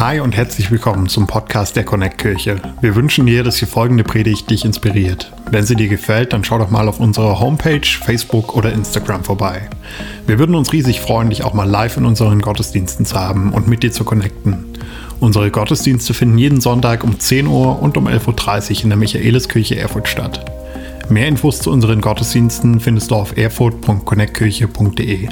Hi und herzlich willkommen zum Podcast der Connect Kirche. Wir wünschen dir, dass die folgende Predigt dich inspiriert. Wenn sie dir gefällt, dann schau doch mal auf unserer Homepage, Facebook oder Instagram vorbei. Wir würden uns riesig freuen, dich auch mal live in unseren Gottesdiensten zu haben und mit dir zu connecten. Unsere Gottesdienste finden jeden Sonntag um 10 Uhr und um 11.30 Uhr in der Michaeliskirche Erfurt statt. Mehr Infos zu unseren Gottesdiensten findest du auf erfurt.connectkirche.de.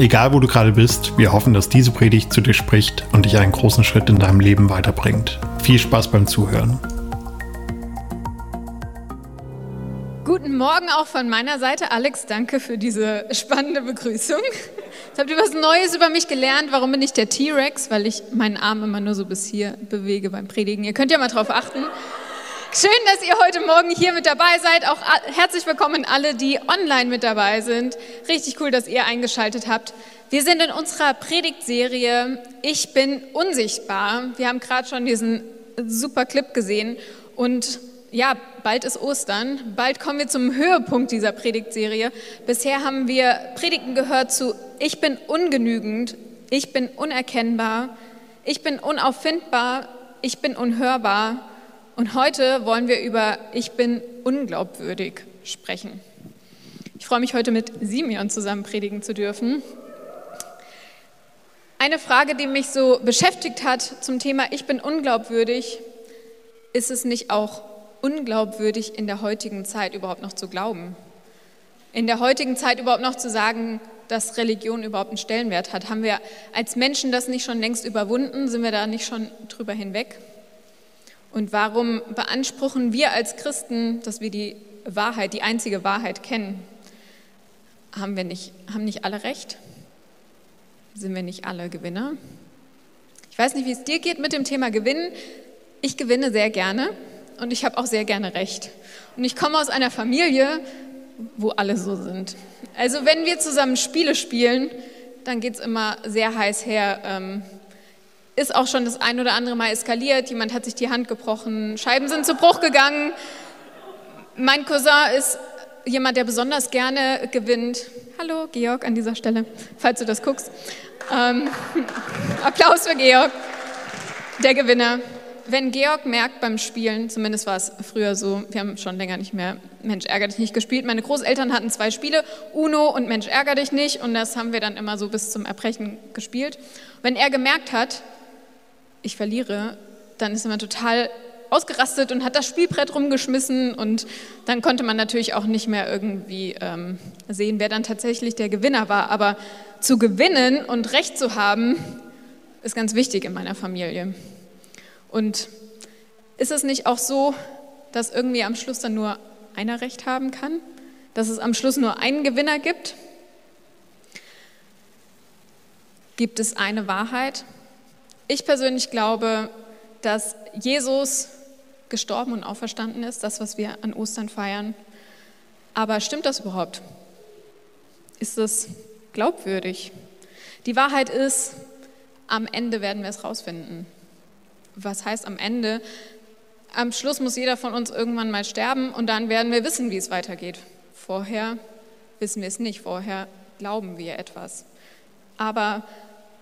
Egal wo du gerade bist, wir hoffen, dass diese Predigt zu dir spricht und dich einen großen Schritt in deinem Leben weiterbringt. Viel Spaß beim Zuhören. Guten Morgen auch von meiner Seite. Alex, danke für diese spannende Begrüßung. Jetzt habt ihr was Neues über mich gelernt. Warum bin ich der T-Rex? Weil ich meinen Arm immer nur so bis hier bewege beim Predigen. Ihr könnt ja mal drauf achten. Schön, dass ihr heute Morgen hier mit dabei seid. Auch herzlich willkommen alle, die online mit dabei sind. Richtig cool, dass ihr eingeschaltet habt. Wir sind in unserer Predigtserie Ich bin unsichtbar. Wir haben gerade schon diesen super Clip gesehen und ja, bald ist Ostern. Bald kommen wir zum Höhepunkt dieser Predigtserie. Bisher haben wir Predigten gehört zu Ich bin ungenügend, ich bin unerkennbar, ich bin unauffindbar, ich bin unhörbar und heute wollen wir über Ich bin unglaubwürdig sprechen. Ich freue mich heute mit Simeon zusammen predigen zu dürfen. Eine Frage, die mich so beschäftigt hat zum Thema Ich bin unglaubwürdig, ist es nicht auch unglaubwürdig in der heutigen Zeit überhaupt noch zu glauben? In der heutigen Zeit überhaupt noch zu sagen, dass Religion überhaupt einen Stellenwert hat? Haben wir als Menschen das nicht schon längst überwunden? Sind wir da nicht schon drüber hinweg? Und warum beanspruchen wir als Christen, dass wir die Wahrheit, die einzige Wahrheit kennen? Haben wir nicht, haben nicht alle recht? Sind wir nicht alle Gewinner? Ich weiß nicht, wie es dir geht mit dem Thema Gewinnen. Ich gewinne sehr gerne und ich habe auch sehr gerne recht. Und ich komme aus einer Familie, wo alle so sind. Also wenn wir zusammen Spiele spielen, dann geht es immer sehr heiß her. Ähm, ist auch schon das ein oder andere Mal eskaliert. Jemand hat sich die Hand gebrochen, Scheiben sind zu Bruch gegangen. Mein Cousin ist jemand, der besonders gerne gewinnt. Hallo, Georg, an dieser Stelle, falls du das guckst. Ähm, Applaus für Georg, der Gewinner. Wenn Georg merkt beim Spielen, zumindest war es früher so, wir haben schon länger nicht mehr Mensch ärger dich nicht gespielt. Meine Großeltern hatten zwei Spiele, Uno und Mensch ärger dich nicht, und das haben wir dann immer so bis zum Erbrechen gespielt. Wenn er gemerkt hat, ich verliere, dann ist man total ausgerastet und hat das Spielbrett rumgeschmissen und dann konnte man natürlich auch nicht mehr irgendwie ähm, sehen, wer dann tatsächlich der Gewinner war. Aber zu gewinnen und Recht zu haben, ist ganz wichtig in meiner Familie. Und ist es nicht auch so, dass irgendwie am Schluss dann nur einer Recht haben kann? Dass es am Schluss nur einen Gewinner gibt? Gibt es eine Wahrheit? Ich persönlich glaube, dass Jesus gestorben und auferstanden ist, das, was wir an Ostern feiern. Aber stimmt das überhaupt? Ist es glaubwürdig? Die Wahrheit ist, am Ende werden wir es rausfinden. Was heißt am Ende? Am Schluss muss jeder von uns irgendwann mal sterben und dann werden wir wissen, wie es weitergeht. Vorher wissen wir es nicht, vorher glauben wir etwas. Aber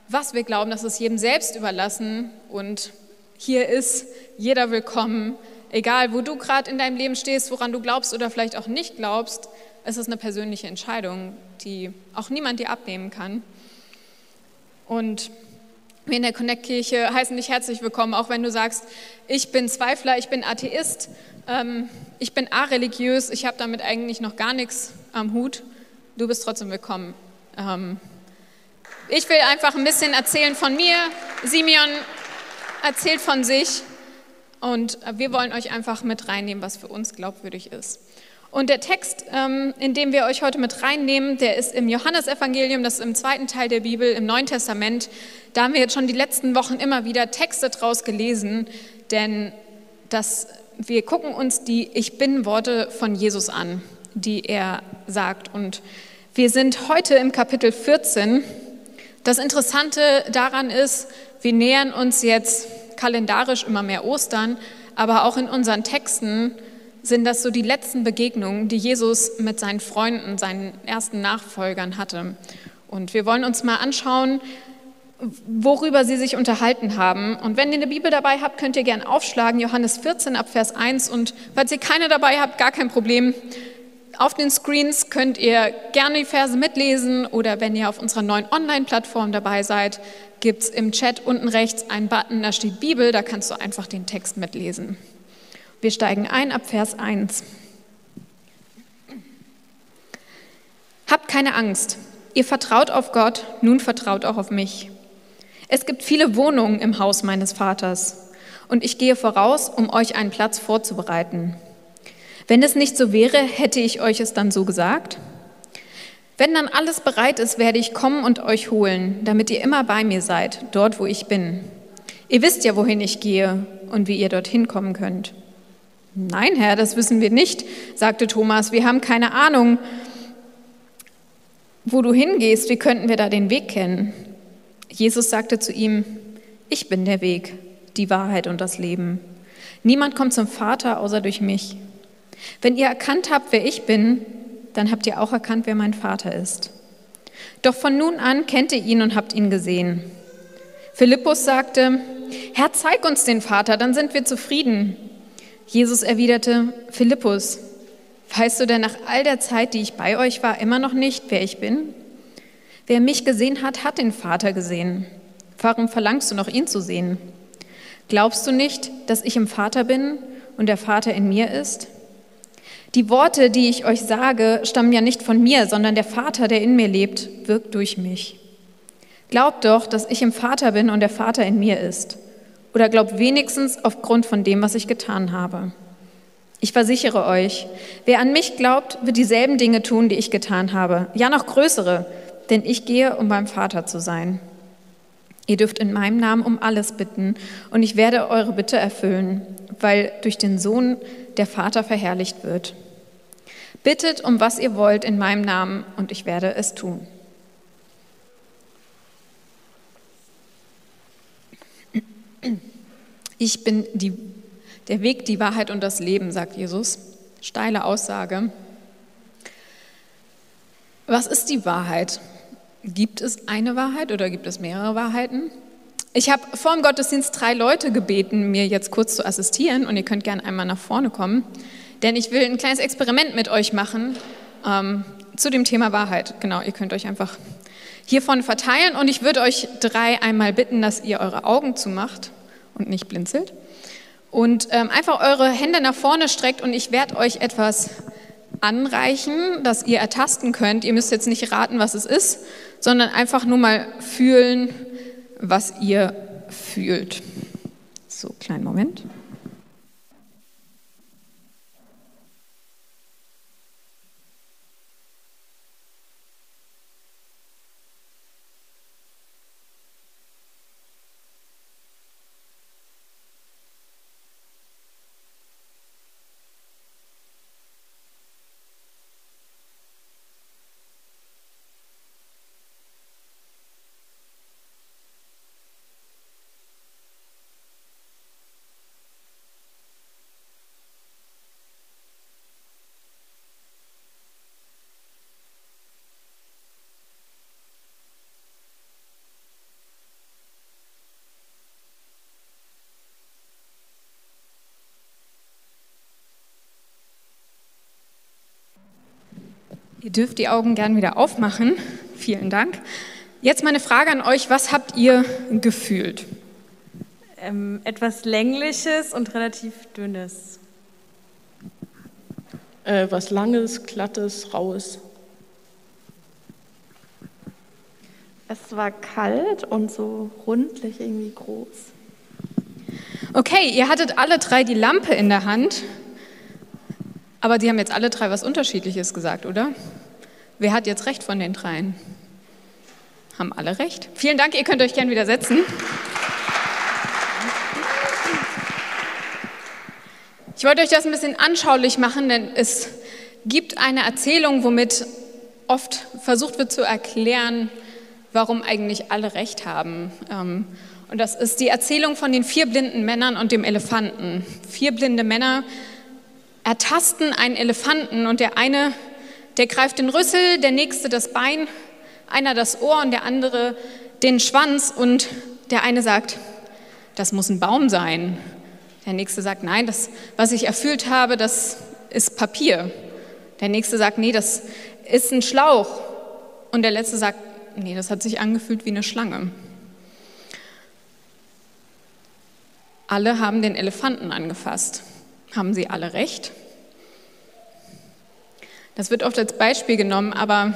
was wir glauben, das ist jedem selbst überlassen und hier ist jeder willkommen, egal wo du gerade in deinem Leben stehst, woran du glaubst oder vielleicht auch nicht glaubst. Es ist eine persönliche Entscheidung, die auch niemand dir abnehmen kann. Und wir in der Connect-Kirche heißen dich herzlich willkommen, auch wenn du sagst, ich bin Zweifler, ich bin Atheist, ähm, ich bin areligiös, ich habe damit eigentlich noch gar nichts am Hut. Du bist trotzdem willkommen. Ähm, ich will einfach ein bisschen erzählen von mir. Simeon erzählt von sich. Und wir wollen euch einfach mit reinnehmen, was für uns glaubwürdig ist. Und der Text, ähm, in dem wir euch heute mit reinnehmen, der ist im Johannesevangelium, das ist im zweiten Teil der Bibel, im Neuen Testament. Da haben wir jetzt schon die letzten Wochen immer wieder Texte draus gelesen, denn das, wir gucken uns die Ich bin-Worte von Jesus an, die er sagt. Und wir sind heute im Kapitel 14 das Interessante daran ist, wir nähern uns jetzt kalendarisch immer mehr Ostern, aber auch in unseren Texten sind das so die letzten Begegnungen, die Jesus mit seinen Freunden, seinen ersten Nachfolgern hatte. Und wir wollen uns mal anschauen, worüber sie sich unterhalten haben. Und wenn ihr eine Bibel dabei habt, könnt ihr gerne aufschlagen, Johannes 14 ab Vers 1. Und falls ihr keine dabei habt, gar kein Problem. Auf den Screens könnt ihr gerne die Verse mitlesen oder wenn ihr auf unserer neuen Online-Plattform dabei seid, gibt es im Chat unten rechts einen Button, da steht Bibel, da kannst du einfach den Text mitlesen. Wir steigen ein ab Vers 1. Habt keine Angst, ihr vertraut auf Gott, nun vertraut auch auf mich. Es gibt viele Wohnungen im Haus meines Vaters und ich gehe voraus, um euch einen Platz vorzubereiten. Wenn es nicht so wäre, hätte ich euch es dann so gesagt? Wenn dann alles bereit ist, werde ich kommen und euch holen, damit ihr immer bei mir seid, dort wo ich bin. Ihr wisst ja, wohin ich gehe und wie ihr dorthin kommen könnt. Nein, Herr, das wissen wir nicht, sagte Thomas. Wir haben keine Ahnung, wo du hingehst. Wie könnten wir da den Weg kennen? Jesus sagte zu ihm, ich bin der Weg, die Wahrheit und das Leben. Niemand kommt zum Vater außer durch mich. Wenn ihr erkannt habt, wer ich bin, dann habt ihr auch erkannt, wer mein Vater ist. Doch von nun an kennt ihr ihn und habt ihn gesehen. Philippus sagte, Herr, zeig uns den Vater, dann sind wir zufrieden. Jesus erwiderte, Philippus, weißt du denn nach all der Zeit, die ich bei euch war, immer noch nicht, wer ich bin? Wer mich gesehen hat, hat den Vater gesehen. Warum verlangst du noch, ihn zu sehen? Glaubst du nicht, dass ich im Vater bin und der Vater in mir ist? Die Worte, die ich euch sage, stammen ja nicht von mir, sondern der Vater, der in mir lebt, wirkt durch mich. Glaubt doch, dass ich im Vater bin und der Vater in mir ist. Oder glaubt wenigstens aufgrund von dem, was ich getan habe. Ich versichere euch, wer an mich glaubt, wird dieselben Dinge tun, die ich getan habe, ja noch größere, denn ich gehe, um beim Vater zu sein. Ihr dürft in meinem Namen um alles bitten und ich werde eure Bitte erfüllen, weil durch den Sohn der Vater verherrlicht wird. Bittet um was ihr wollt in meinem Namen und ich werde es tun. Ich bin die, der Weg, die Wahrheit und das Leben, sagt Jesus. Steile Aussage. Was ist die Wahrheit? Gibt es eine Wahrheit oder gibt es mehrere Wahrheiten? Ich habe vor dem Gottesdienst drei Leute gebeten, mir jetzt kurz zu assistieren. Und ihr könnt gerne einmal nach vorne kommen, denn ich will ein kleines Experiment mit euch machen ähm, zu dem Thema Wahrheit. Genau, ihr könnt euch einfach hier vorne verteilen. Und ich würde euch drei einmal bitten, dass ihr eure Augen zumacht und nicht blinzelt. Und ähm, einfach eure Hände nach vorne streckt. Und ich werde euch etwas anreichen, das ihr ertasten könnt. Ihr müsst jetzt nicht raten, was es ist, sondern einfach nur mal fühlen, was ihr fühlt. So, kleinen Moment. Ihr dürft die Augen gern wieder aufmachen. Vielen Dank. Jetzt meine Frage an euch, was habt ihr gefühlt? Ähm, etwas längliches und relativ dünnes. Äh, was langes, glattes, raues. Es war kalt und so rundlich irgendwie groß. Okay, ihr hattet alle drei die Lampe in der Hand. Aber die haben jetzt alle drei was Unterschiedliches gesagt, oder? Wer hat jetzt recht von den dreien? Haben alle recht. Vielen Dank, ihr könnt euch gern wieder setzen. Ich wollte euch das ein bisschen anschaulich machen, denn es gibt eine Erzählung, womit oft versucht wird zu erklären, warum eigentlich alle recht haben. Ähm, und das ist die Erzählung von den vier blinden Männern und dem Elefanten. Vier blinde Männer ertasten einen Elefanten und der eine, der greift den Rüssel, der nächste das Bein, einer das Ohr und der andere den Schwanz und der eine sagt, das muss ein Baum sein. Der nächste sagt, nein, das, was ich erfüllt habe, das ist Papier. Der nächste sagt, nee, das ist ein Schlauch. Und der letzte sagt, nee, das hat sich angefühlt wie eine Schlange. Alle haben den Elefanten angefasst. Haben sie alle recht? Das wird oft als Beispiel genommen, aber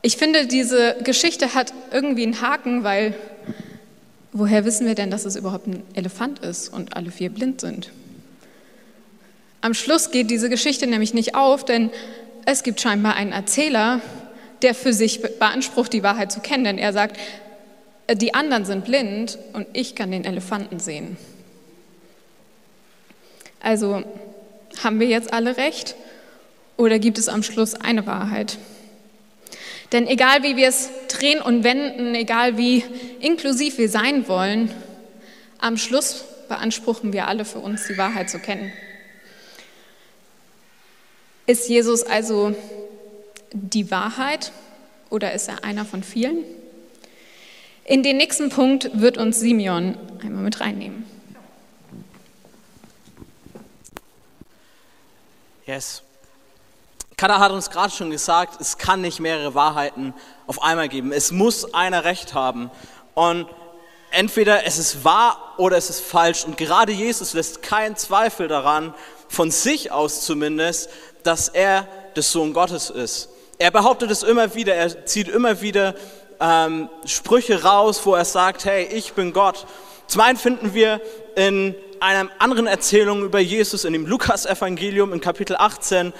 ich finde, diese Geschichte hat irgendwie einen Haken, weil woher wissen wir denn, dass es überhaupt ein Elefant ist und alle vier blind sind? Am Schluss geht diese Geschichte nämlich nicht auf, denn es gibt scheinbar einen Erzähler, der für sich beansprucht, die Wahrheit zu kennen, denn er sagt, die anderen sind blind und ich kann den Elefanten sehen. Also haben wir jetzt alle recht oder gibt es am Schluss eine Wahrheit? Denn egal wie wir es drehen und wenden, egal wie inklusiv wir sein wollen, am Schluss beanspruchen wir alle für uns die Wahrheit zu kennen. Ist Jesus also die Wahrheit oder ist er einer von vielen? In den nächsten Punkt wird uns Simeon einmal mit reinnehmen. Yes. Kada hat uns gerade schon gesagt, es kann nicht mehrere Wahrheiten auf einmal geben. Es muss einer Recht haben. Und entweder es ist wahr oder es ist falsch. Und gerade Jesus lässt keinen Zweifel daran, von sich aus zumindest, dass er der Sohn Gottes ist. Er behauptet es immer wieder, er zieht immer wieder ähm, Sprüche raus, wo er sagt, hey, ich bin Gott. Zum einen finden wir in einer anderen Erzählung über Jesus, in dem Lukas-Evangelium in Kapitel 18,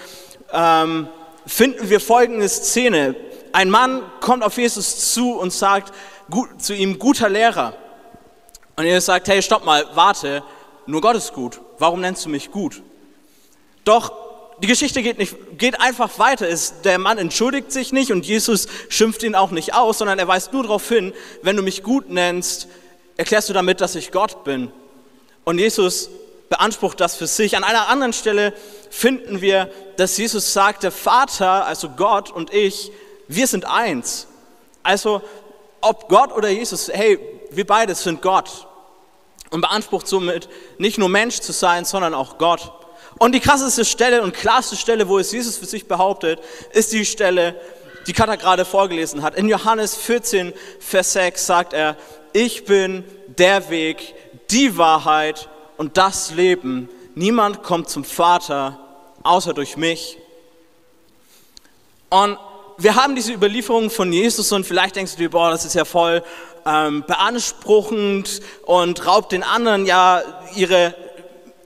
ähm, finden wir folgende Szene. Ein Mann kommt auf Jesus zu und sagt gut, zu ihm, guter Lehrer. Und er sagt, hey, stopp mal, warte, nur Gott ist gut. Warum nennst du mich gut? Doch die Geschichte geht, nicht, geht einfach weiter. Es, der Mann entschuldigt sich nicht und Jesus schimpft ihn auch nicht aus, sondern er weist nur darauf hin, wenn du mich gut nennst, erklärst du damit, dass ich Gott bin. Und Jesus beansprucht das für sich. An einer anderen Stelle finden wir, dass Jesus sagt, der Vater, also Gott und ich, wir sind eins. Also ob Gott oder Jesus, hey, wir beide sind Gott. Und beansprucht somit nicht nur Mensch zu sein, sondern auch Gott. Und die krasseste Stelle und klarste Stelle, wo es Jesus für sich behauptet, ist die Stelle, die Katha gerade vorgelesen hat. In Johannes 14, Vers 6 sagt er, ich bin der Weg, die Wahrheit und das Leben. Niemand kommt zum Vater außer durch mich. Und wir haben diese Überlieferung von Jesus und vielleicht denkst du dir, boah, das ist ja voll ähm, beanspruchend und raubt den anderen ja ihre,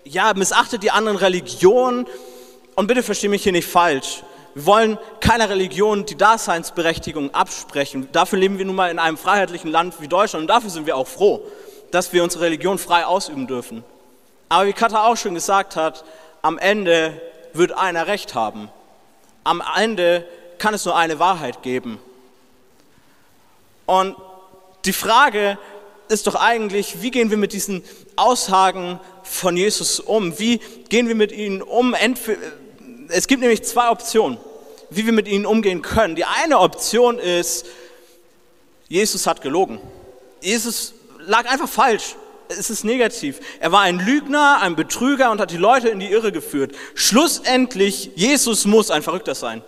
ja, missachtet die anderen Religionen. Und bitte verstehe mich hier nicht falsch. Wir wollen keiner Religion die Daseinsberechtigung absprechen. Dafür leben wir nun mal in einem freiheitlichen Land wie Deutschland und dafür sind wir auch froh, dass wir unsere Religion frei ausüben dürfen. Aber wie Katha auch schon gesagt hat, am Ende wird einer Recht haben. Am Ende kann es nur eine Wahrheit geben. Und die Frage ist doch eigentlich, wie gehen wir mit diesen Aussagen von Jesus um? Wie gehen wir mit ihnen um? Es gibt nämlich zwei Optionen, wie wir mit ihnen umgehen können. Die eine Option ist, Jesus hat gelogen. Jesus lag einfach falsch es ist negativ. Er war ein Lügner, ein Betrüger und hat die Leute in die Irre geführt. Schlussendlich, Jesus muss ein Verrückter sein.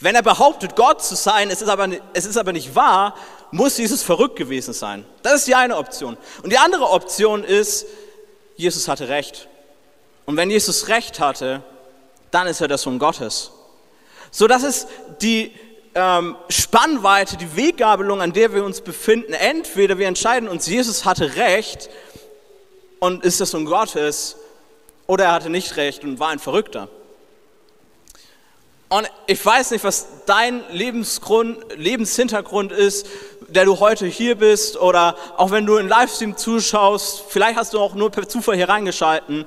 Wenn er behauptet, Gott zu sein, es ist aber, es ist aber nicht wahr, muss Jesus verrückt gewesen sein. Das ist die eine Option. Und die andere Option ist, Jesus hatte Recht. Und wenn Jesus Recht hatte, dann ist er der Sohn Gottes. So, das ist die ähm, Spannweite, die Weggabelung, an der wir uns befinden. Entweder wir entscheiden uns, Jesus hatte Recht und ist der Sohn Gottes, oder er hatte nicht Recht und war ein Verrückter. Und ich weiß nicht, was dein Lebensgrund, Lebenshintergrund ist, der du heute hier bist, oder auch wenn du in Livestream zuschaust, vielleicht hast du auch nur per Zufall hier reingeschalten.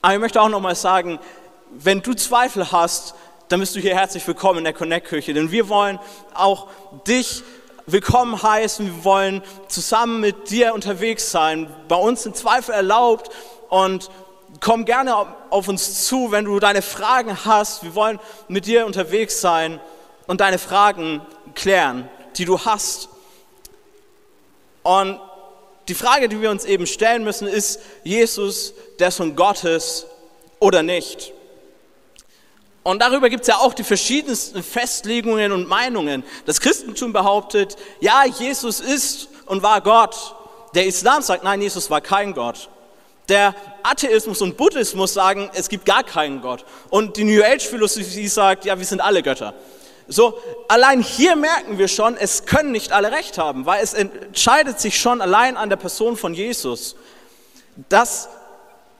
Aber ich möchte auch nochmal sagen, wenn du Zweifel hast, dann bist du hier herzlich willkommen in der Connect-Kirche. Denn wir wollen auch dich willkommen heißen. Wir wollen zusammen mit dir unterwegs sein. Bei uns sind Zweifel erlaubt und komm gerne auf uns zu, wenn du deine Fragen hast. Wir wollen mit dir unterwegs sein und deine Fragen klären, die du hast. Und die Frage, die wir uns eben stellen müssen, ist Jesus der Sohn Gottes oder nicht? Und darüber gibt es ja auch die verschiedensten Festlegungen und Meinungen. Das Christentum behauptet, ja, Jesus ist und war Gott. Der Islam sagt, nein, Jesus war kein Gott. Der Atheismus und Buddhismus sagen, es gibt gar keinen Gott. Und die New Age-Philosophie sagt, ja, wir sind alle Götter. So, allein hier merken wir schon, es können nicht alle recht haben, weil es entscheidet sich schon allein an der Person von Jesus. Das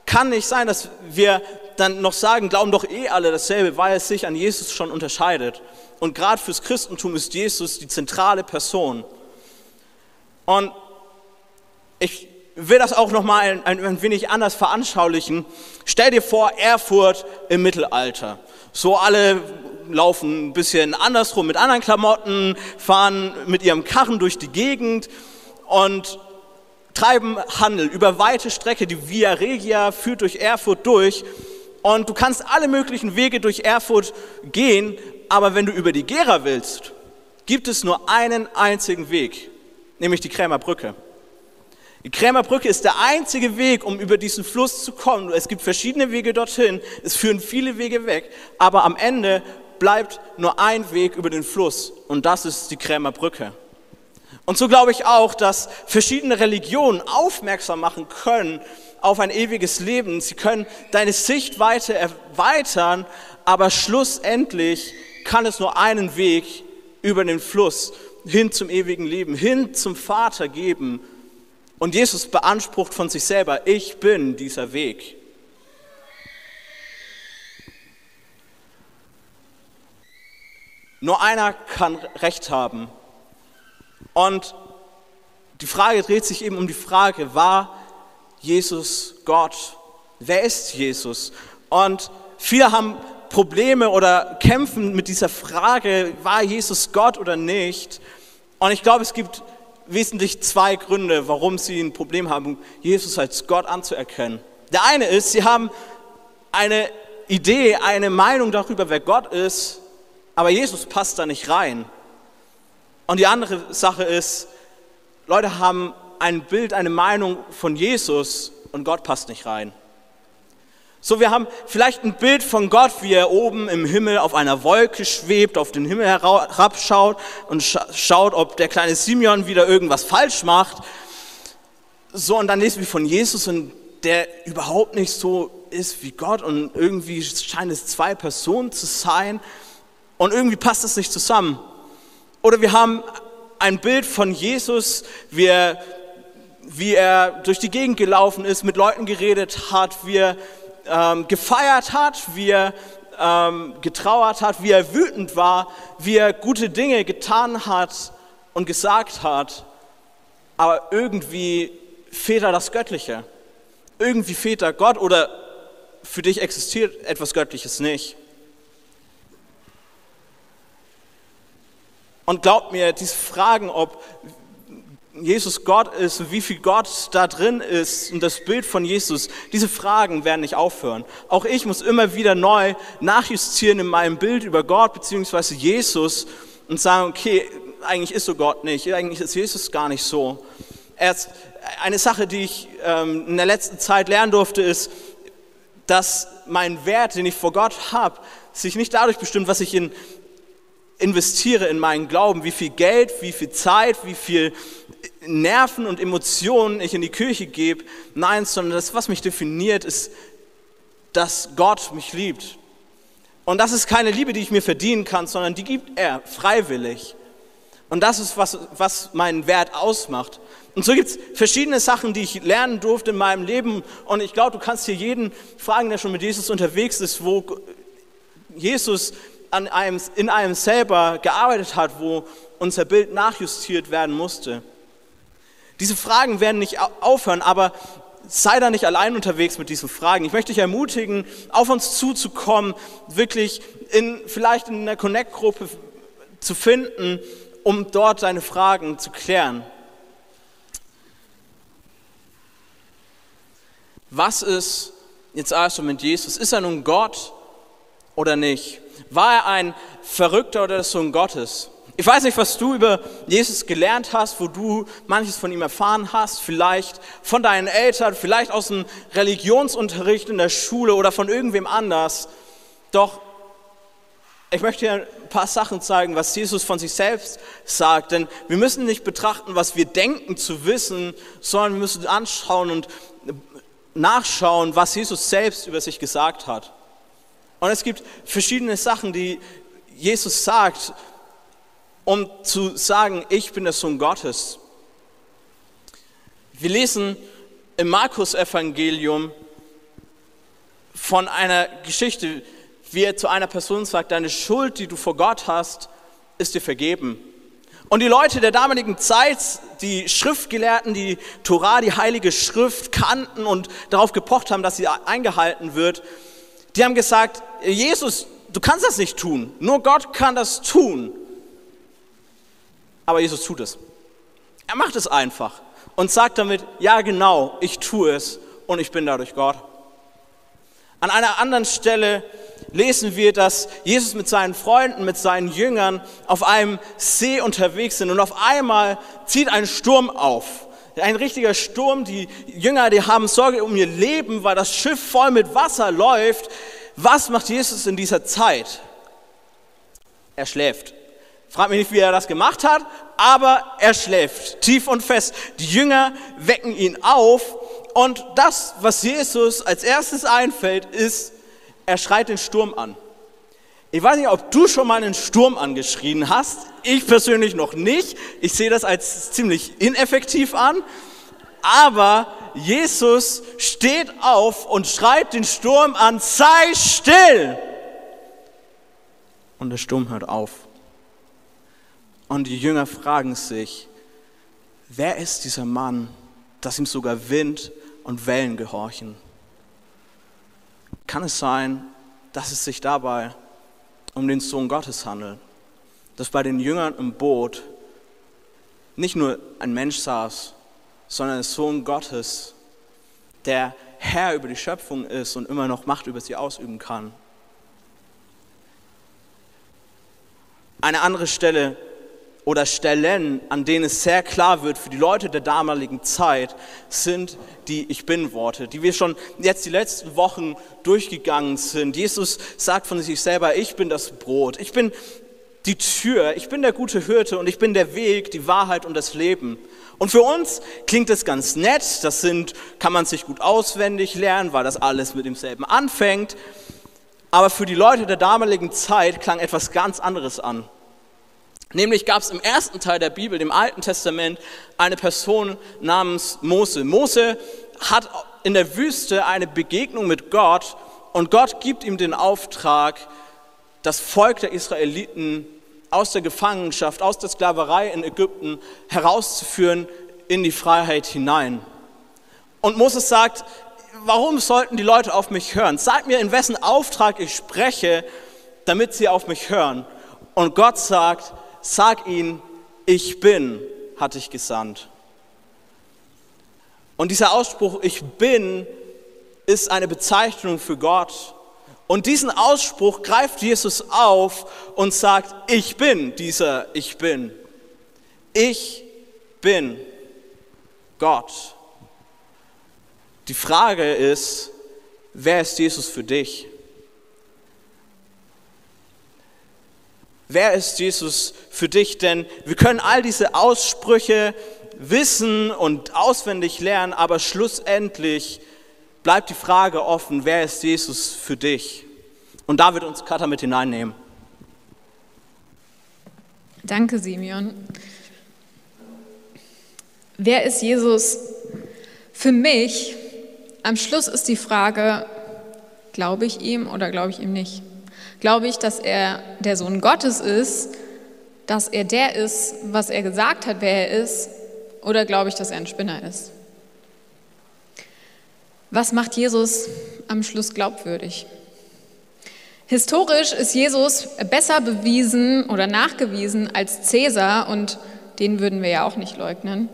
kann nicht sein, dass wir dann noch sagen, glauben doch eh alle dasselbe, weil es sich an Jesus schon unterscheidet. Und gerade fürs Christentum ist Jesus die zentrale Person. Und ich will das auch noch mal ein, ein, wenig anders veranschaulichen. Stell dir vor, Erfurt im Mittelalter. So alle laufen ein bisschen andersrum mit anderen Klamotten, fahren mit ihrem Karren durch die Gegend und treiben Handel über weite Strecke. Die Via Regia führt durch Erfurt durch und du kannst alle möglichen Wege durch Erfurt gehen, aber wenn du über die Gera willst, gibt es nur einen einzigen Weg, nämlich die Krämerbrücke. Die Krämerbrücke ist der einzige Weg, um über diesen Fluss zu kommen. Es gibt verschiedene Wege dorthin, es führen viele Wege weg, aber am Ende bleibt nur ein Weg über den Fluss und das ist die Krämerbrücke. Und so glaube ich auch, dass verschiedene Religionen aufmerksam machen können auf ein ewiges Leben. Sie können deine Sichtweite erweitern, aber schlussendlich kann es nur einen Weg über den Fluss hin zum ewigen Leben, hin zum Vater geben. Und Jesus beansprucht von sich selber, ich bin dieser Weg. Nur einer kann Recht haben. Und die Frage dreht sich eben um die Frage, war Jesus Gott? Wer ist Jesus? Und viele haben Probleme oder kämpfen mit dieser Frage, war Jesus Gott oder nicht? Und ich glaube, es gibt wesentlich zwei Gründe, warum sie ein Problem haben, Jesus als Gott anzuerkennen. Der eine ist, sie haben eine Idee, eine Meinung darüber, wer Gott ist, aber Jesus passt da nicht rein. Und die andere Sache ist, Leute haben ein Bild, eine Meinung von Jesus und Gott passt nicht rein. So, wir haben vielleicht ein Bild von Gott, wie er oben im Himmel auf einer Wolke schwebt, auf den Himmel herabschaut und schaut, ob der kleine Simeon wieder irgendwas falsch macht. So, und dann lesen wir von Jesus und der überhaupt nicht so ist wie Gott und irgendwie scheint es zwei Personen zu sein und irgendwie passt das nicht zusammen. Oder wir haben ein Bild von Jesus, wie er, wie er durch die Gegend gelaufen ist, mit Leuten geredet hat, wie er ähm, gefeiert hat, wie er ähm, getrauert hat, wie er wütend war, wie er gute Dinge getan hat und gesagt hat. Aber irgendwie fehlt da das Göttliche. Irgendwie fehlt da Gott oder für dich existiert etwas Göttliches nicht. Und glaubt mir, diese Fragen, ob Jesus Gott ist und wie viel Gott da drin ist und das Bild von Jesus, diese Fragen werden nicht aufhören. Auch ich muss immer wieder neu nachjustieren in meinem Bild über Gott bzw. Jesus und sagen, okay, eigentlich ist so Gott nicht, eigentlich ist Jesus gar nicht so. Erst eine Sache, die ich ähm, in der letzten Zeit lernen durfte, ist, dass mein Wert, den ich vor Gott habe, sich nicht dadurch bestimmt, was ich in investiere in meinen Glauben, wie viel Geld, wie viel Zeit, wie viel Nerven und Emotionen ich in die Kirche gebe. Nein, sondern das, was mich definiert, ist, dass Gott mich liebt. Und das ist keine Liebe, die ich mir verdienen kann, sondern die gibt er freiwillig. Und das ist, was, was meinen Wert ausmacht. Und so gibt es verschiedene Sachen, die ich lernen durfte in meinem Leben. Und ich glaube, du kannst hier jeden fragen, der schon mit Jesus unterwegs ist, wo Jesus an einem, in einem selber gearbeitet hat, wo unser Bild nachjustiert werden musste. Diese Fragen werden nicht aufhören, aber sei da nicht allein unterwegs mit diesen Fragen. Ich möchte dich ermutigen, auf uns zuzukommen, wirklich in, vielleicht in einer Connect-Gruppe zu finden, um dort deine Fragen zu klären. Was ist jetzt also mit Jesus? Ist er nun Gott oder nicht? War er ein Verrückter oder der Sohn Gottes? Ich weiß nicht, was du über Jesus gelernt hast, wo du manches von ihm erfahren hast, vielleicht von deinen Eltern, vielleicht aus dem Religionsunterricht in der Schule oder von irgendwem anders. Doch ich möchte dir ein paar Sachen zeigen, was Jesus von sich selbst sagt. Denn wir müssen nicht betrachten, was wir denken zu wissen, sondern wir müssen anschauen und nachschauen, was Jesus selbst über sich gesagt hat. Und es gibt verschiedene Sachen, die Jesus sagt, um zu sagen, ich bin der Sohn Gottes. Wir lesen im Markus-Evangelium von einer Geschichte, wie er zu einer Person sagt, deine Schuld, die du vor Gott hast, ist dir vergeben. Und die Leute der damaligen Zeit, die Schriftgelehrten, die Torah, die heilige Schrift kannten und darauf gepocht haben, dass sie eingehalten wird, die haben gesagt, Jesus, du kannst das nicht tun. Nur Gott kann das tun. Aber Jesus tut es. Er macht es einfach und sagt damit, ja genau, ich tue es und ich bin dadurch Gott. An einer anderen Stelle lesen wir, dass Jesus mit seinen Freunden, mit seinen Jüngern auf einem See unterwegs sind und auf einmal zieht ein Sturm auf. Ein richtiger Sturm, die Jünger, die haben Sorge um ihr Leben, weil das Schiff voll mit Wasser läuft. Was macht Jesus in dieser Zeit? Er schläft. Frag mich nicht, wie er das gemacht hat, aber er schläft tief und fest. Die Jünger wecken ihn auf und das, was Jesus als erstes einfällt, ist, er schreit den Sturm an. Ich weiß nicht, ob du schon mal einen Sturm angeschrien hast. Ich persönlich noch nicht. Ich sehe das als ziemlich ineffektiv an. Aber Jesus steht auf und schreit den Sturm an, sei still. Und der Sturm hört auf. Und die Jünger fragen sich, wer ist dieser Mann, dass ihm sogar Wind und Wellen gehorchen? Kann es sein, dass es sich dabei um den Sohn Gottes handelt? Dass bei den Jüngern im Boot nicht nur ein Mensch saß, sondern der Sohn Gottes, der Herr über die Schöpfung ist und immer noch Macht über sie ausüben kann. Eine andere Stelle oder Stellen, an denen es sehr klar wird für die Leute der damaligen Zeit, sind die Ich bin-Worte, die wir schon jetzt die letzten Wochen durchgegangen sind. Jesus sagt von sich selber, ich bin das Brot, ich bin die Tür, ich bin der gute Hirte und ich bin der Weg, die Wahrheit und das Leben. Und für uns klingt es ganz nett, das sind, kann man sich gut auswendig lernen, weil das alles mit demselben anfängt. Aber für die Leute der damaligen Zeit klang etwas ganz anderes an. Nämlich gab es im ersten Teil der Bibel, dem Alten Testament, eine Person namens Mose. Mose hat in der Wüste eine Begegnung mit Gott und Gott gibt ihm den Auftrag, das Volk der Israeliten aus der Gefangenschaft, aus der Sklaverei in Ägypten herauszuführen in die Freiheit hinein. Und Moses sagt, warum sollten die Leute auf mich hören? Sag mir, in wessen Auftrag ich spreche, damit sie auf mich hören. Und Gott sagt, sag ihnen, ich bin, hatte ich gesandt. Und dieser Ausspruch, ich bin, ist eine Bezeichnung für Gott. Und diesen Ausspruch greift Jesus auf und sagt, ich bin dieser Ich bin. Ich bin Gott. Die Frage ist, wer ist Jesus für dich? Wer ist Jesus für dich? Denn wir können all diese Aussprüche wissen und auswendig lernen, aber schlussendlich bleibt die Frage offen, wer ist Jesus für dich? Und da wird uns Katha mit hineinnehmen. Danke, Simeon. Wer ist Jesus für mich? Am Schluss ist die Frage, glaube ich ihm oder glaube ich ihm nicht? Glaube ich, dass er der Sohn Gottes ist, dass er der ist, was er gesagt hat, wer er ist, oder glaube ich, dass er ein Spinner ist? Was macht Jesus am Schluss glaubwürdig? Historisch ist Jesus besser bewiesen oder nachgewiesen als Cäsar und den würden wir ja auch nicht leugnen.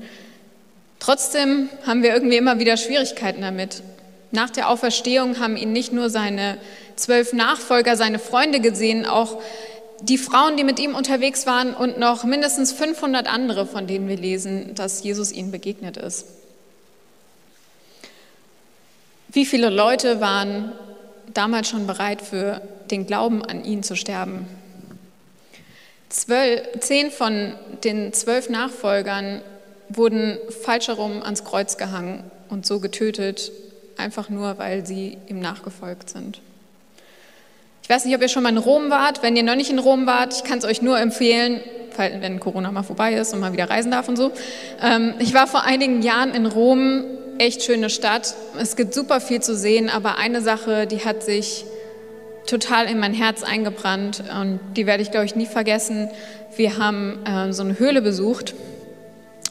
Trotzdem haben wir irgendwie immer wieder Schwierigkeiten damit. Nach der Auferstehung haben ihn nicht nur seine zwölf Nachfolger, seine Freunde gesehen, auch die Frauen, die mit ihm unterwegs waren und noch mindestens 500 andere, von denen wir lesen, dass Jesus ihnen begegnet ist. Wie viele Leute waren damals schon bereit, für den Glauben an ihn zu sterben? Zwölf, zehn von den zwölf Nachfolgern wurden falsch herum ans Kreuz gehangen und so getötet, einfach nur, weil sie ihm nachgefolgt sind. Ich weiß nicht, ob ihr schon mal in Rom wart. Wenn ihr noch nicht in Rom wart, ich kann es euch nur empfehlen, wenn Corona mal vorbei ist und man wieder reisen darf und so. Ähm, ich war vor einigen Jahren in Rom, echt schöne Stadt. Es gibt super viel zu sehen, aber eine Sache, die hat sich total in mein Herz eingebrannt und die werde ich, glaube ich, nie vergessen. Wir haben äh, so eine Höhle besucht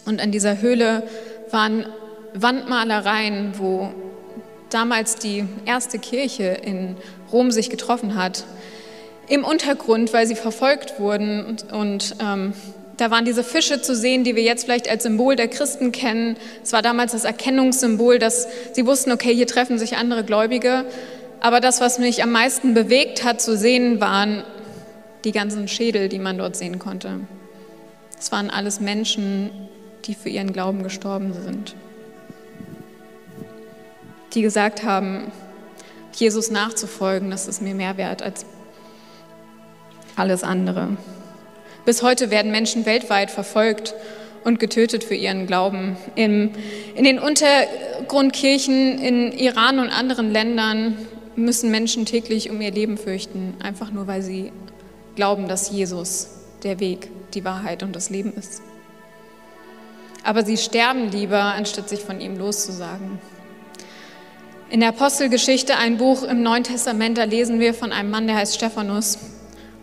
und in dieser Höhle waren Wandmalereien, wo damals die erste Kirche in Rom sich getroffen hat. Im Untergrund, weil sie verfolgt wurden und, und ähm, da waren diese Fische zu sehen, die wir jetzt vielleicht als Symbol der Christen kennen. Es war damals das Erkennungssymbol, dass sie wussten, okay, hier treffen sich andere Gläubige. Aber das, was mich am meisten bewegt hat zu sehen, waren die ganzen Schädel, die man dort sehen konnte. Es waren alles Menschen, die für ihren Glauben gestorben sind die gesagt haben, Jesus nachzufolgen, das ist mir mehr wert als alles andere. Bis heute werden Menschen weltweit verfolgt und getötet für ihren Glauben. In, in den Untergrundkirchen in Iran und anderen Ländern müssen Menschen täglich um ihr Leben fürchten, einfach nur weil sie glauben, dass Jesus der Weg, die Wahrheit und das Leben ist. Aber sie sterben lieber, anstatt sich von ihm loszusagen. In der Apostelgeschichte, ein Buch im Neuen Testament, da lesen wir von einem Mann, der heißt Stephanus.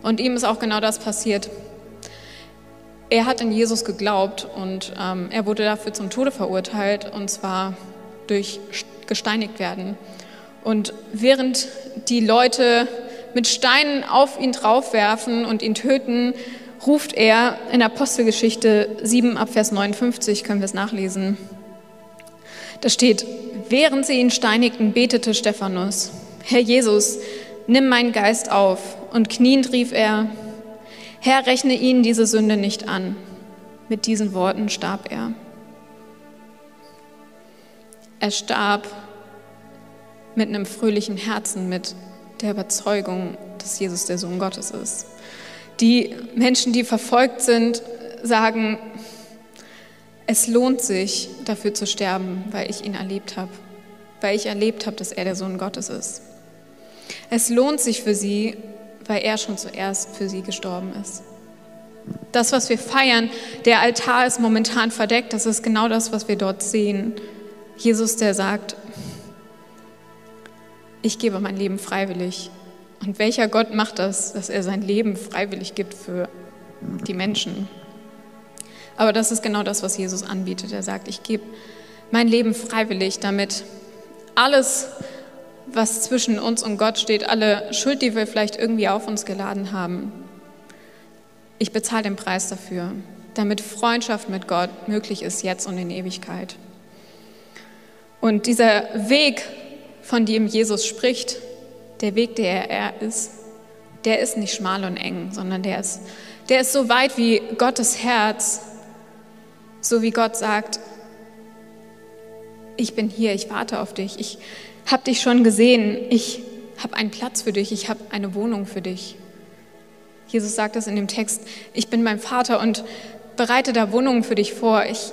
Und ihm ist auch genau das passiert. Er hat in Jesus geglaubt und ähm, er wurde dafür zum Tode verurteilt, und zwar durch gesteinigt werden. Und während die Leute mit Steinen auf ihn draufwerfen und ihn töten, ruft er in Apostelgeschichte 7 ab Vers 59, können wir es nachlesen. Da steht, Während sie ihn steinigten, betete Stephanus, Herr Jesus, nimm meinen Geist auf. Und kniend rief er, Herr, rechne ihnen diese Sünde nicht an. Mit diesen Worten starb er. Er starb mit einem fröhlichen Herzen, mit der Überzeugung, dass Jesus der Sohn Gottes ist. Die Menschen, die verfolgt sind, sagen, es lohnt sich, dafür zu sterben, weil ich ihn erlebt habe, weil ich erlebt habe, dass er der Sohn Gottes ist. Es lohnt sich für sie, weil er schon zuerst für sie gestorben ist. Das, was wir feiern, der Altar ist momentan verdeckt, das ist genau das, was wir dort sehen. Jesus, der sagt, ich gebe mein Leben freiwillig. Und welcher Gott macht das, dass er sein Leben freiwillig gibt für die Menschen? Aber das ist genau das, was Jesus anbietet. Er sagt, ich gebe mein Leben freiwillig, damit alles, was zwischen uns und Gott steht, alle Schuld, die wir vielleicht irgendwie auf uns geladen haben, ich bezahle den Preis dafür, damit Freundschaft mit Gott möglich ist jetzt und in Ewigkeit. Und dieser Weg, von dem Jesus spricht, der Weg, der er ist, der ist nicht schmal und eng, sondern der ist, der ist so weit wie Gottes Herz so wie Gott sagt, ich bin hier, ich warte auf dich, ich habe dich schon gesehen, ich habe einen Platz für dich, ich habe eine Wohnung für dich. Jesus sagt das in dem Text, ich bin mein Vater und bereite da Wohnungen für dich vor, ich,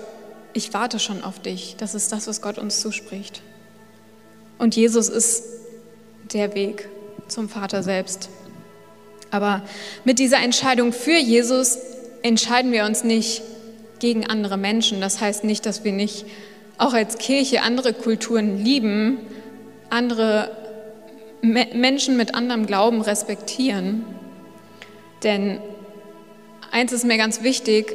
ich warte schon auf dich. Das ist das, was Gott uns zuspricht. Und Jesus ist der Weg zum Vater selbst. Aber mit dieser Entscheidung für Jesus entscheiden wir uns nicht gegen andere Menschen. Das heißt nicht, dass wir nicht auch als Kirche andere Kulturen lieben, andere Me Menschen mit anderem Glauben respektieren. Denn eins ist mir ganz wichtig,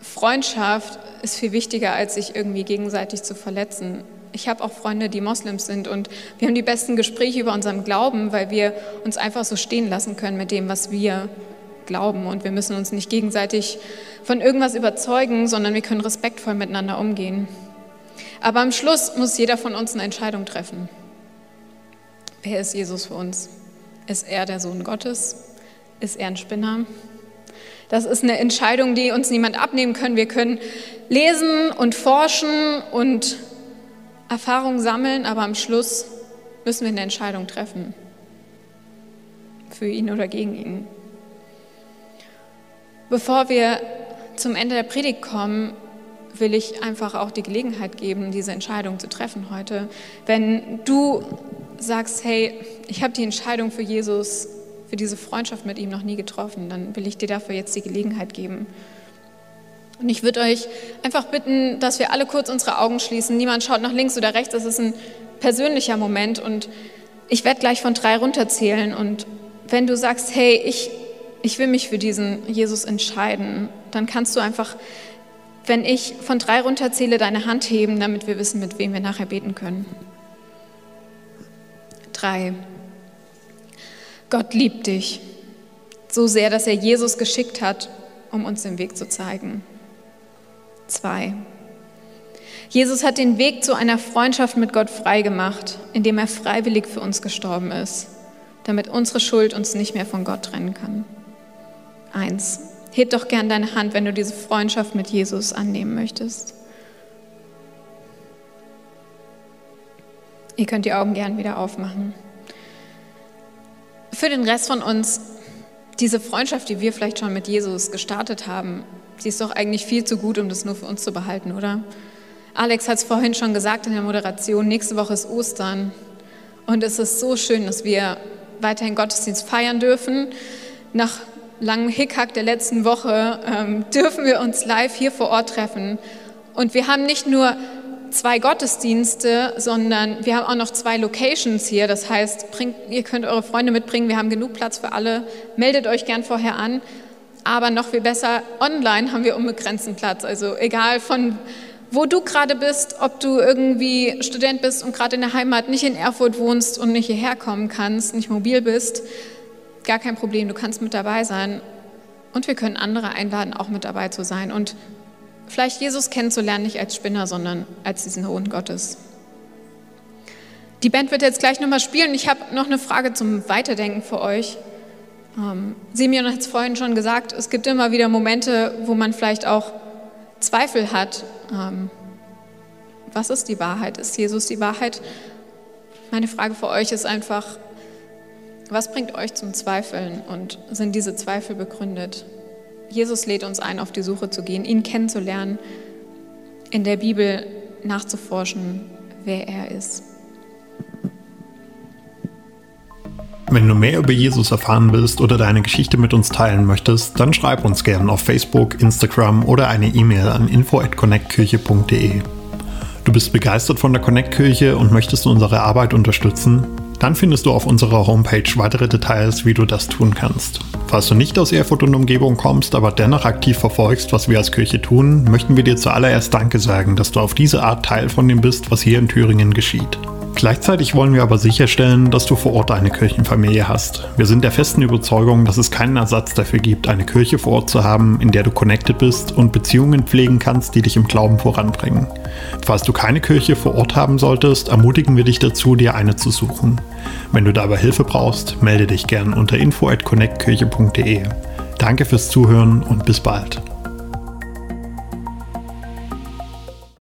Freundschaft ist viel wichtiger, als sich irgendwie gegenseitig zu verletzen. Ich habe auch Freunde, die Moslems sind und wir haben die besten Gespräche über unseren Glauben, weil wir uns einfach so stehen lassen können mit dem, was wir glauben. Und wir müssen uns nicht gegenseitig von irgendwas überzeugen, sondern wir können respektvoll miteinander umgehen. Aber am Schluss muss jeder von uns eine Entscheidung treffen. Wer ist Jesus für uns? Ist er der Sohn Gottes? ist er ein Spinner? Das ist eine Entscheidung, die uns niemand abnehmen kann. Wir können lesen und forschen und Erfahrung sammeln, aber am Schluss müssen wir eine Entscheidung treffen. Für ihn oder gegen ihn. Bevor wir zum Ende der Predigt kommen, will ich einfach auch die Gelegenheit geben, diese Entscheidung zu treffen heute. Wenn du sagst, hey, ich habe die Entscheidung für Jesus, für diese Freundschaft mit ihm noch nie getroffen, dann will ich dir dafür jetzt die Gelegenheit geben. Und ich würde euch einfach bitten, dass wir alle kurz unsere Augen schließen. Niemand schaut nach links oder rechts. Das ist ein persönlicher Moment und ich werde gleich von drei runterzählen. Und wenn du sagst, hey, ich, ich will mich für diesen Jesus entscheiden, dann kannst du einfach, wenn ich von drei runterzähle, deine Hand heben, damit wir wissen, mit wem wir nachher beten können. Drei. Gott liebt dich so sehr, dass er Jesus geschickt hat, um uns den Weg zu zeigen. 2. Jesus hat den Weg zu einer Freundschaft mit Gott freigemacht, indem er freiwillig für uns gestorben ist, damit unsere Schuld uns nicht mehr von Gott trennen kann. 1. Heb doch gern deine Hand, wenn du diese Freundschaft mit Jesus annehmen möchtest. Ihr könnt die Augen gern wieder aufmachen. Für den Rest von uns, diese Freundschaft, die wir vielleicht schon mit Jesus gestartet haben, die ist doch eigentlich viel zu gut, um das nur für uns zu behalten, oder? Alex hat es vorhin schon gesagt in der Moderation, nächste Woche ist Ostern. Und es ist so schön, dass wir weiterhin Gottesdienst feiern dürfen. Nach langem Hickhack der letzten Woche ähm, dürfen wir uns live hier vor Ort treffen. Und wir haben nicht nur zwei Gottesdienste, sondern wir haben auch noch zwei Locations hier. Das heißt, bringt, ihr könnt eure Freunde mitbringen, wir haben genug Platz für alle. Meldet euch gern vorher an. Aber noch viel besser, online haben wir unbegrenzten Platz. Also egal von wo du gerade bist, ob du irgendwie Student bist und gerade in der Heimat nicht in Erfurt wohnst und nicht hierher kommen kannst, nicht mobil bist, gar kein Problem, du kannst mit dabei sein. Und wir können andere einladen, auch mit dabei zu sein und vielleicht Jesus kennenzulernen, nicht als Spinner, sondern als diesen Hohen Gottes. Die Band wird jetzt gleich nochmal spielen. Ich habe noch eine Frage zum Weiterdenken für euch. Ähm, Simeon hat es vorhin schon gesagt, es gibt immer wieder Momente, wo man vielleicht auch Zweifel hat. Ähm, was ist die Wahrheit? Ist Jesus die Wahrheit? Meine Frage für euch ist einfach, was bringt euch zum Zweifeln und sind diese Zweifel begründet? Jesus lädt uns ein, auf die Suche zu gehen, ihn kennenzulernen, in der Bibel nachzuforschen, wer er ist. Wenn du mehr über Jesus erfahren willst oder deine Geschichte mit uns teilen möchtest, dann schreib uns gerne auf Facebook, Instagram oder eine E-Mail an info@connectkirche.de. Du bist begeistert von der Connect Kirche und möchtest unsere Arbeit unterstützen? Dann findest du auf unserer Homepage weitere Details, wie du das tun kannst. Falls du nicht aus Erfurt und Umgebung kommst, aber dennoch aktiv verfolgst, was wir als Kirche tun, möchten wir dir zuallererst Danke sagen, dass du auf diese Art Teil von dem bist, was hier in Thüringen geschieht. Gleichzeitig wollen wir aber sicherstellen, dass du vor Ort eine Kirchenfamilie hast. Wir sind der festen Überzeugung, dass es keinen Ersatz dafür gibt, eine Kirche vor Ort zu haben, in der du connected bist und Beziehungen pflegen kannst, die dich im Glauben voranbringen. Falls du keine Kirche vor Ort haben solltest, ermutigen wir dich dazu, dir eine zu suchen. Wenn du dabei Hilfe brauchst, melde dich gern unter info@connectkirche.de. Danke fürs Zuhören und bis bald.